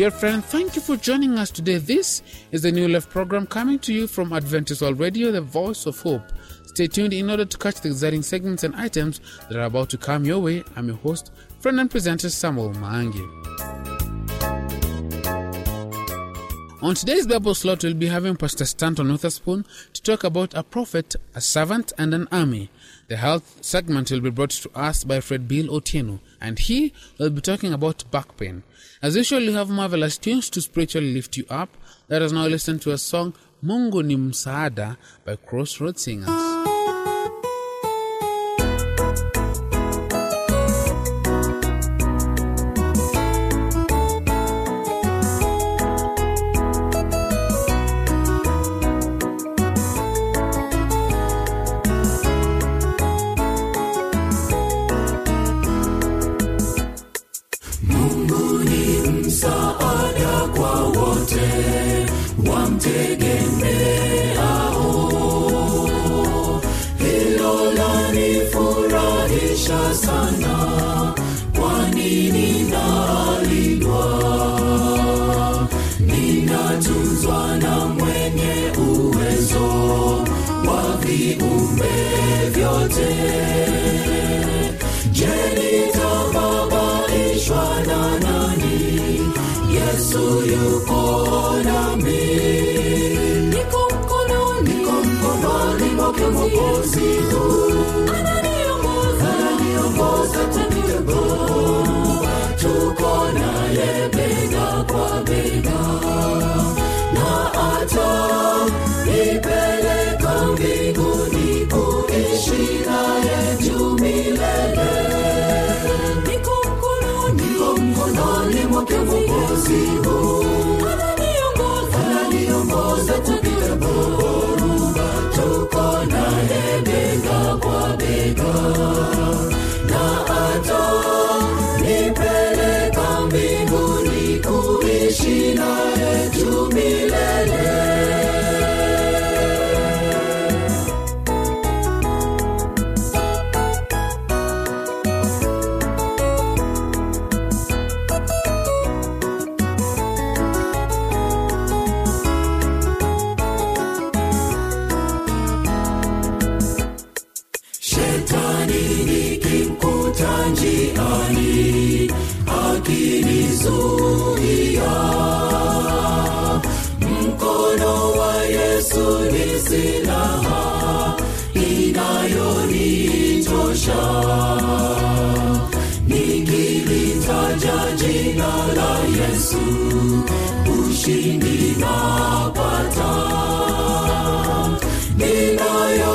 Dear friend, thank you for joining us today. This is the New Life program coming to you from Adventist World Radio, the voice of hope. Stay tuned in order to catch the exciting segments and items that are about to come your way. I'm your host, friend and presenter Samuel Maangi. On today's Bible slot, we'll be having Pastor Stanton Witherspoon to talk about a prophet, a servant, and an army. The health segment will be brought to us by Fred Bill Otieno, and he will be talking about back pain. As usual, you have marvelous tunes to spiritually lift you up. Let us now listen to a song, Mungu ni Msaada, by Crossroad Singers. ni nani akinizuia? Mkono wa Yesu ni silaha inayonitosha, nikilitaja jina la Yesu ushindi napata ninayo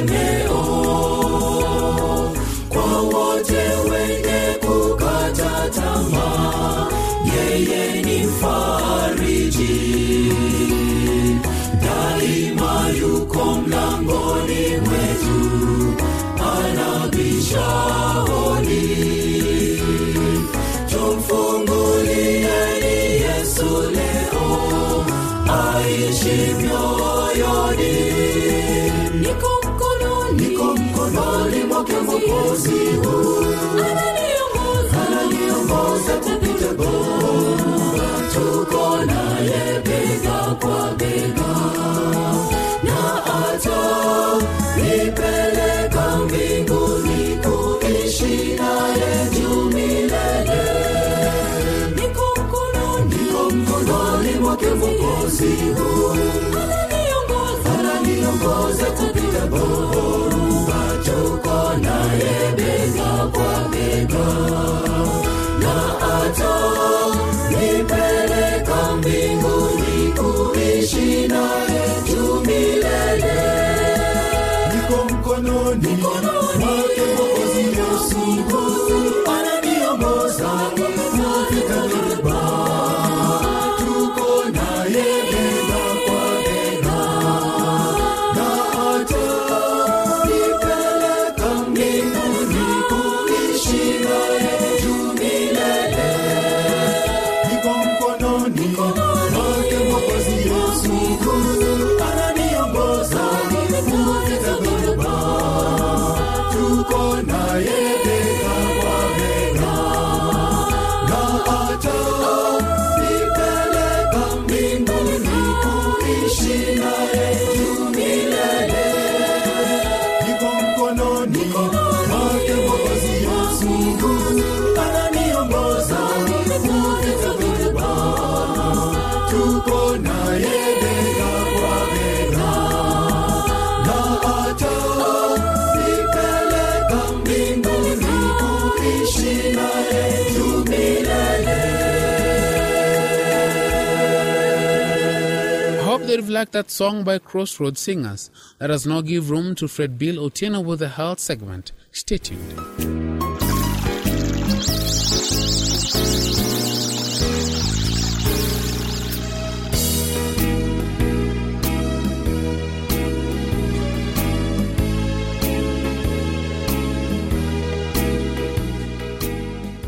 Eneo kwa wote wenye kukata tamaa, yeye ni mfariji, daima yuko mlangoni mwetu, anabisha hodi. usi huu ananiongoza ananiongoza kupita boma tuko naye bega kwa bega na ata nipeleka mbinguni kuishi naye juu milele niko mkononi niko mkononi mwake mwokozi huu Hope that song by Crossroads Singers. Let us now give room to Fred Bill Otieno with the health segment. Stay tuned.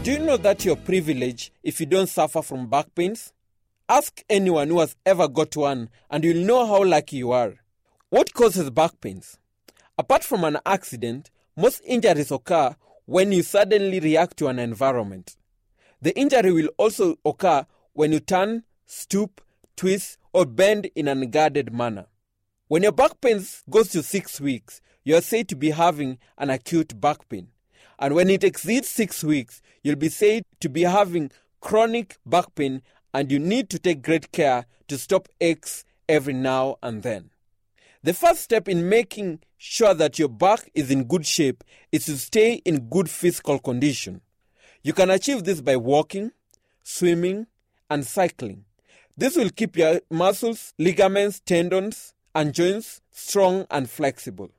Do you know that you're privileged if you don't suffer from back pains? Ask anyone who has ever got one and you'll know how lucky you are. What causes back pains? Apart from an accident, most injuries occur when you suddenly react to an environment. The injury will also occur when you turn, stoop, twist, or bend in an unguarded manner. When your back pain goes to six weeks, you are said to be having an acute back pain. And when it exceeds six weeks, you'll be said to be having chronic back pain and you need to take great care to stop aches every now and then. The first step in making sure that your back is in good shape is to stay in good physical condition. You can achieve this by walking, swimming, and cycling. This will keep your muscles, ligaments, tendons, and joints strong and flexible.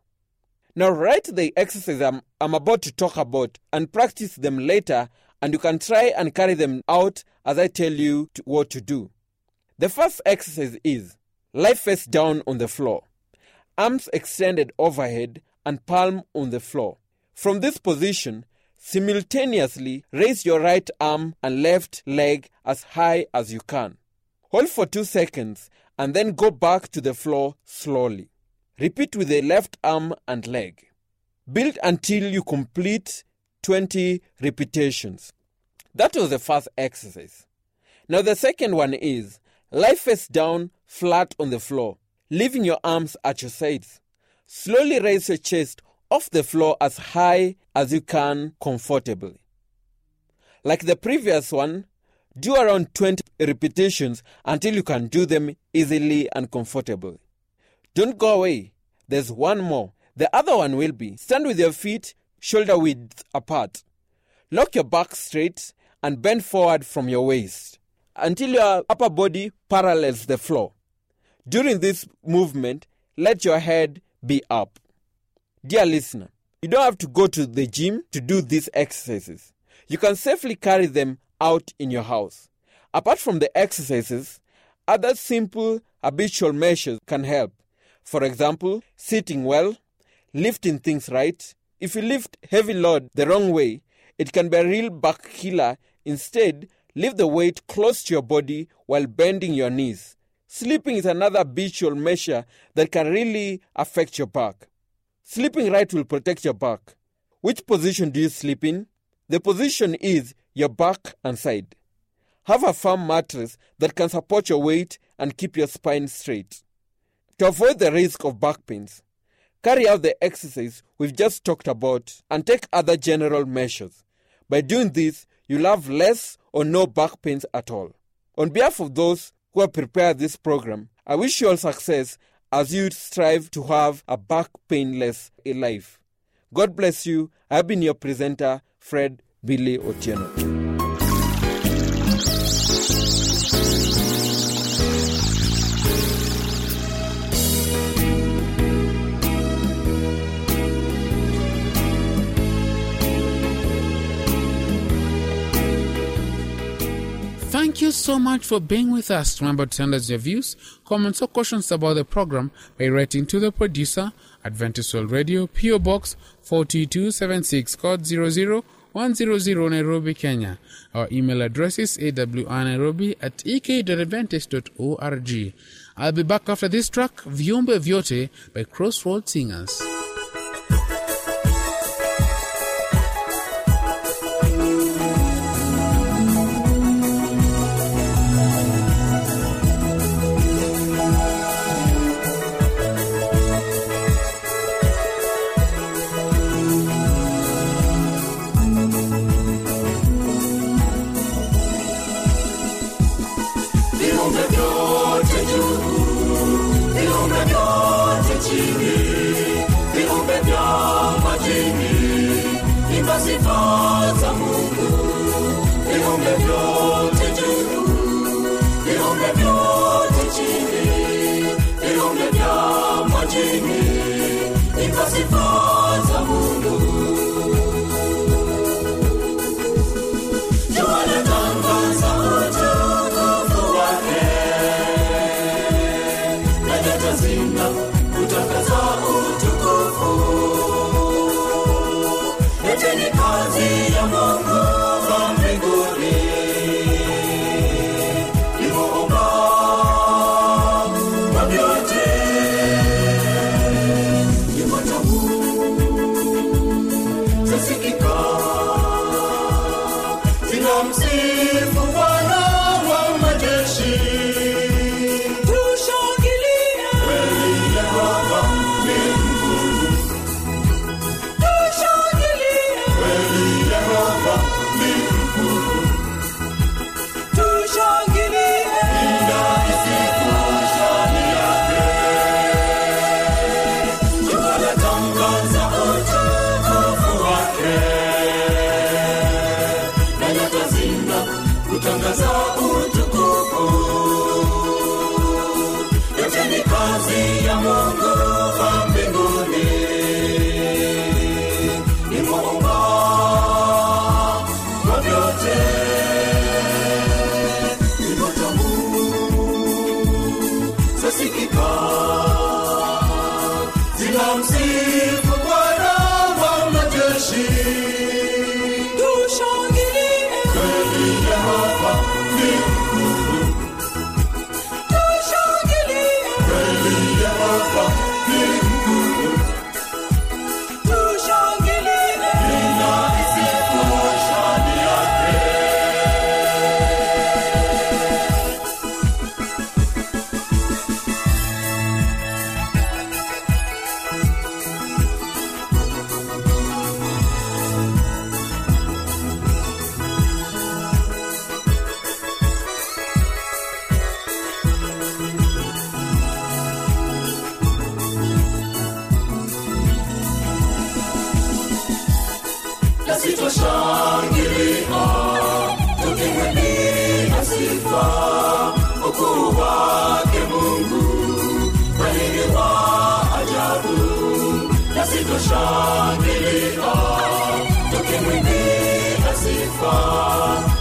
Now, write the exercises I'm, I'm about to talk about and practice them later, and you can try and carry them out as I tell you to, what to do. The first exercise is lie face down on the floor, arms extended overhead, and palm on the floor. From this position, simultaneously raise your right arm and left leg as high as you can. Hold for two seconds and then go back to the floor slowly. Repeat with the left arm and leg. Build until you complete 20 repetitions. That was the first exercise. Now, the second one is lie face down flat on the floor, leaving your arms at your sides. Slowly raise your chest off the floor as high as you can comfortably. Like the previous one, do around 20 repetitions until you can do them easily and comfortably. Don't go away. There's one more. The other one will be stand with your feet shoulder width apart. Lock your back straight and bend forward from your waist until your upper body parallels the floor. During this movement, let your head be up. Dear listener, you don't have to go to the gym to do these exercises. You can safely carry them out in your house. Apart from the exercises, other simple habitual measures can help. For example, sitting well, lifting things right. If you lift heavy load the wrong way, it can be a real back killer. Instead, lift the weight close to your body while bending your knees. Sleeping is another habitual measure that can really affect your back. Sleeping right will protect your back. Which position do you sleep in? The position is your back and side. have a firm mattress that can support your weight and keep your spine straight. To avoid the risk of back pains, carry out the exercise we've just talked about and take other general measures. By doing this, you'll have less or no back pains at all. On behalf of those who have prepared this program, I wish you all success as you strive to have a back painless life. God bless you. I've been your presenter, Fred Billy Otieno. Thank you so much for being with us. Remember to send us your views, comments, or questions about the program by writing to the producer, Adventist World Radio, PO Box 4276, code 00100 Nairobi, Kenya. Our email address is awnairobi at ek.adventist.org. I'll be back after this track, Viumbe Vyote by Crossroads Singers. Majini, imba sifa za Mungu. Viumbe vyote Na sitoshangilia tukimwimbia sifa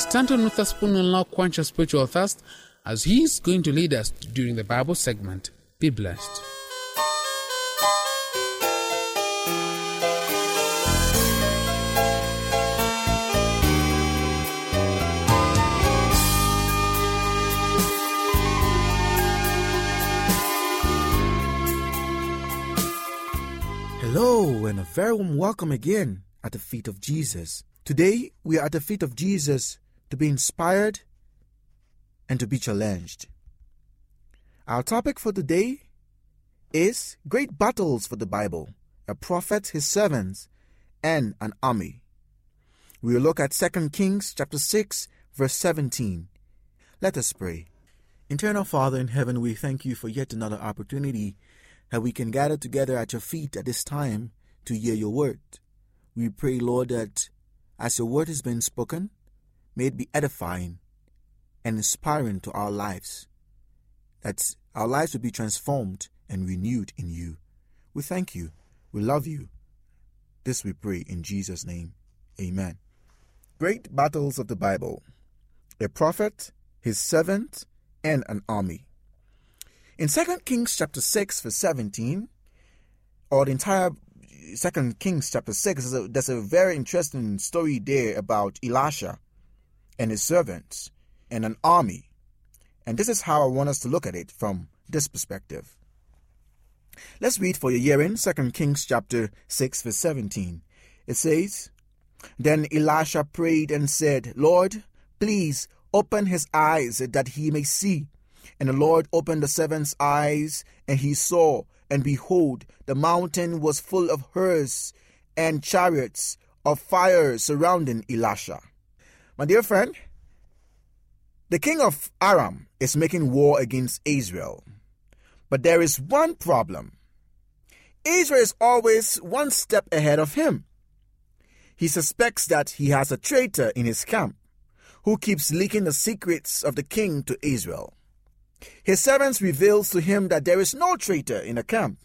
Pastor Stanton Witherspoon will now quench your spiritual thirst as he is going to lead us during the Bible segment. Be blessed. Hello, and a very warm welcome again at the feet of Jesus. Today, we are at the feet of Jesus to be inspired and to be challenged. Our topic for today is Great Battles for the Bible, a prophet, his servants, and an army. We will look at 2 Kings chapter 6, verse 17. Let us pray. Eternal Father in heaven, we thank you for yet another opportunity that we can gather together at your feet at this time to hear your word. We pray, Lord, that as your word has been spoken, may it be edifying and inspiring to our lives, that our lives will be transformed and renewed in you. We thank you. We love you. This we pray in Jesus' name. Amen. Great battles of the Bible a prophet, his servant, and an army. In 2 Kings chapter 6, verse 17, or the entire 2 Kings chapter 6, there's a, there's a very interesting story there about Elisha and his servants and an army. And this is how I want us to look at it from this perspective. Let's read for your hearing 2 Kings chapter 6, verse 17. It says, Then Elisha prayed and said, Lord, please open his eyes that he may see. And the Lord opened the servant's eyes, and he saw, and behold, the mountain was full of hearse and chariots of fire surrounding Elisha. My dear friend, the king of Aram is making war against Israel. But there is one problem Israel is always one step ahead of him. He suspects that he has a traitor in his camp who keeps leaking the secrets of the king to Israel. His servants reveals to him that there is no traitor in the camp.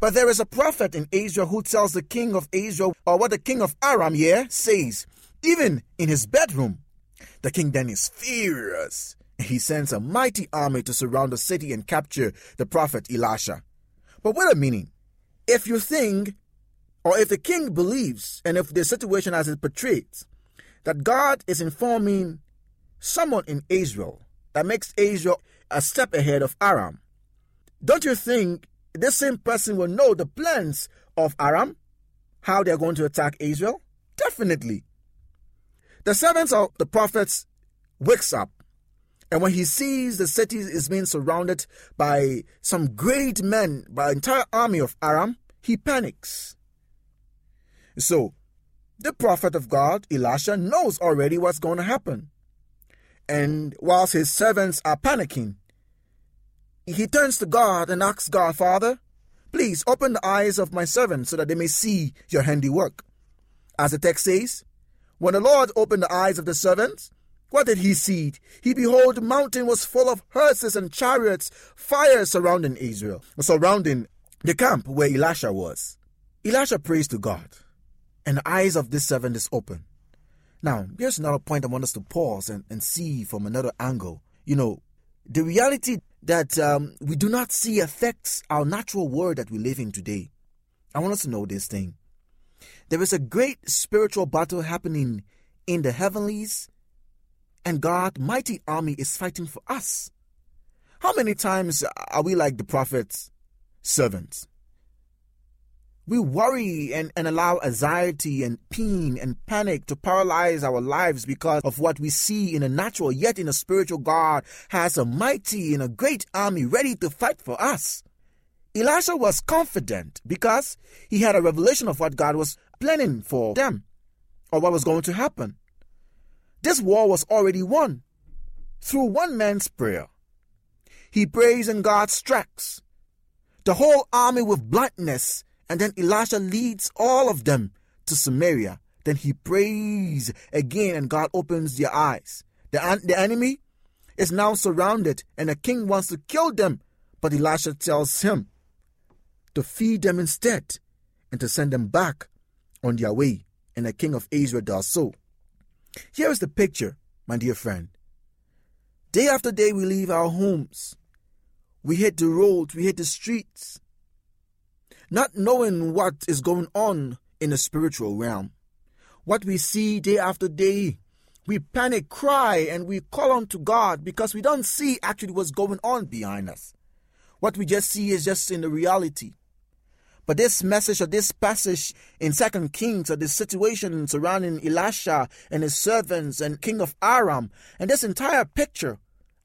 But there is a prophet in Israel who tells the king of Israel or what the king of Aram here says, even in his bedroom. The king then is furious. He sends a mighty army to surround the city and capture the prophet Elisha. But wait a minute. If you think or if the king believes, and if the situation as it portrays, that God is informing someone in Israel that makes Israel a step ahead of Aram, don't you think this same person will know the plans of Aram? How they're going to attack Israel? Definitely. The servants of the prophets wakes up and when he sees the city is being surrounded by some great men, by an entire army of Aram, he panics. So, the prophet of God, Elisha, knows already what's going to happen. And whilst his servants are panicking, he turns to God and asks God, Father, please open the eyes of my servants so that they may see your handiwork. As the text says, when the Lord opened the eyes of the servants, what did he see? He behold the mountain was full of horses and chariots, fire surrounding Israel, surrounding the camp where Elisha was. Elisha prays to God, and the eyes of this servant is open. Now, here's another point I want us to pause and, and see from another angle. You know, the reality that um, we do not see affects our natural world that we live in today. I want us to know this thing. There is a great spiritual battle happening in the heavenlies and God's mighty army, is fighting for us. How many times are we like the prophet's servants? We worry and, and allow anxiety and pain and panic to paralyze our lives because of what we see in a natural, yet in a spiritual God has a mighty and a great army ready to fight for us. Elisha was confident because he had a revelation of what God was planning for them or what was going to happen. This war was already won through one man's prayer. He prays and God strikes the whole army with blindness, and then Elisha leads all of them to Samaria. Then he prays again, and God opens their eyes. The, the enemy is now surrounded, and the king wants to kill them, but Elisha tells him to feed them instead and to send them back on their way. And the king of Israel does so. Here is the picture, my dear friend. Day after day, we leave our homes. We hit the roads, we hit the streets, not knowing what is going on in the spiritual realm. What we see day after day, we panic, cry, and we call on to God because we don't see actually what's going on behind us. What we just see is just in the reality. But this message or this passage in Second Kings or this situation surrounding Elisha and his servants and King of Aram and this entire picture,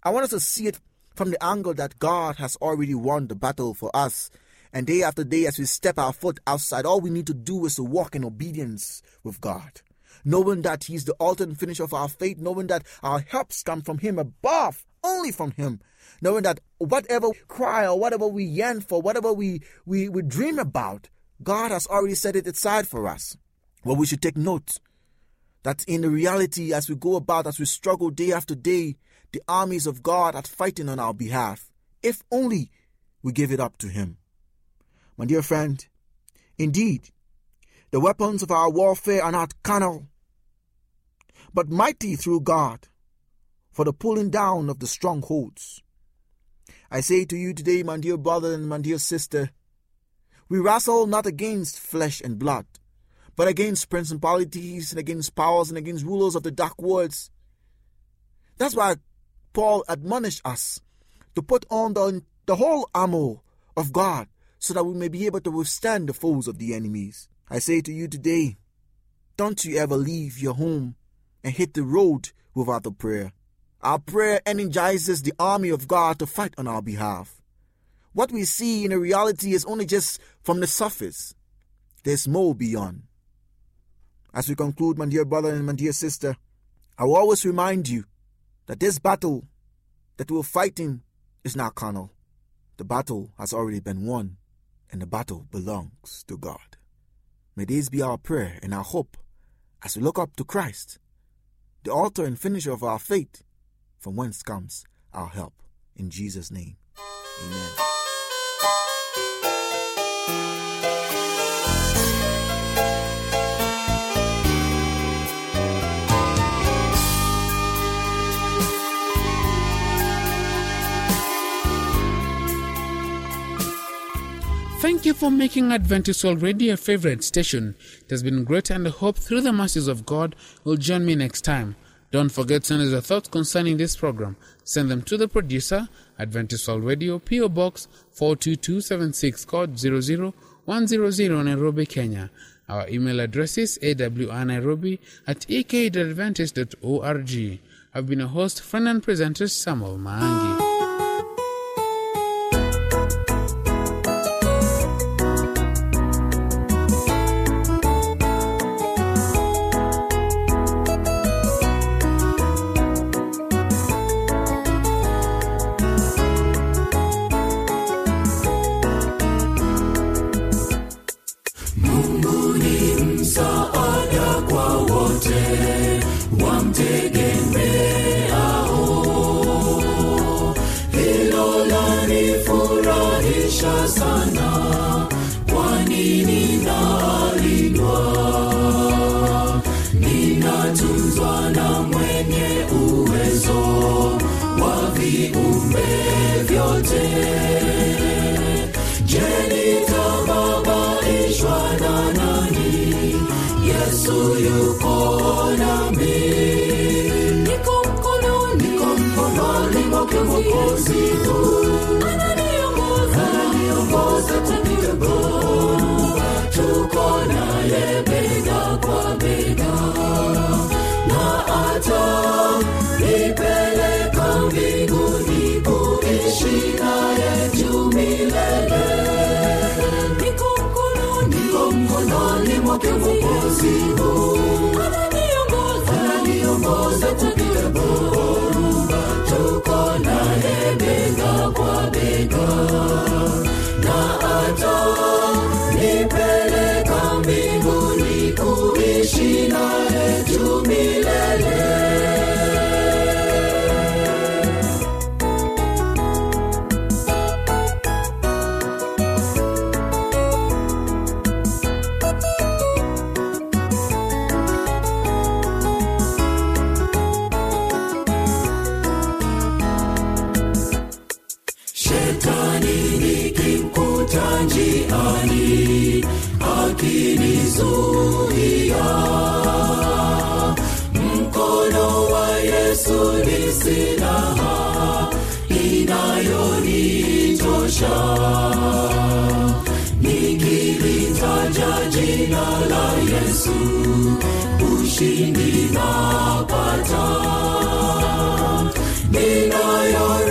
I want us to see it from the angle that God has already won the battle for us. And day after day, as we step our foot outside, all we need to do is to walk in obedience with God. Knowing that He's the ultimate finisher of our faith, knowing that our helps come from Him above, only from Him, knowing that whatever we cry or whatever we yearn for, whatever we, we, we dream about, God has already set it aside for us. Well, we should take note that in reality, as we go about, as we struggle day after day, the armies of God are fighting on our behalf, if only we give it up to Him. My dear friend, indeed, the weapons of our warfare are not carnal, but mighty through God for the pulling down of the strongholds. I say to you today, my dear brother and my dear sister, we wrestle not against flesh and blood, but against principalities and against powers and against rulers of the dark worlds. That's why Paul admonished us to put on the, the whole armor of God so that we may be able to withstand the foes of the enemies. I say to you today, don't you ever leave your home and hit the road without a prayer. Our prayer energizes the army of God to fight on our behalf. What we see in the reality is only just from the surface. There's more beyond. As we conclude, my dear brother and my dear sister, I will always remind you that this battle that we're fighting is not carnal. The battle has already been won, and the battle belongs to God. May this be our prayer and our hope as we look up to Christ, the author and finisher of our faith from whence comes our help. In Jesus' name, amen. Thank you for making Adventist World Radio a favorite station. It has been great and I hope through the mercies of God you'll join me next time. Don't forget send us your thoughts concerning this program. Send them to the producer, Adventist World Radio, PO Box 42276, code 00100 Nairobi, Kenya. Our email address is awnairobi at ek.adventist.org. I've been a host, friend, and presenter, Samuel Maangi. tosha nikilitaja jina la yesu ushindi napata. Ninayo